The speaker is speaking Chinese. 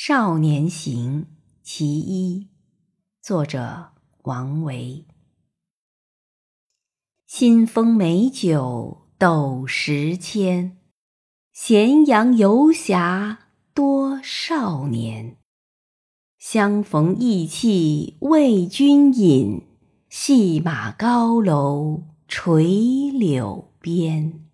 少年行其一作者王维。新丰美酒斗十千咸阳游侠多少年。相逢意气为君饮系马高楼垂柳边。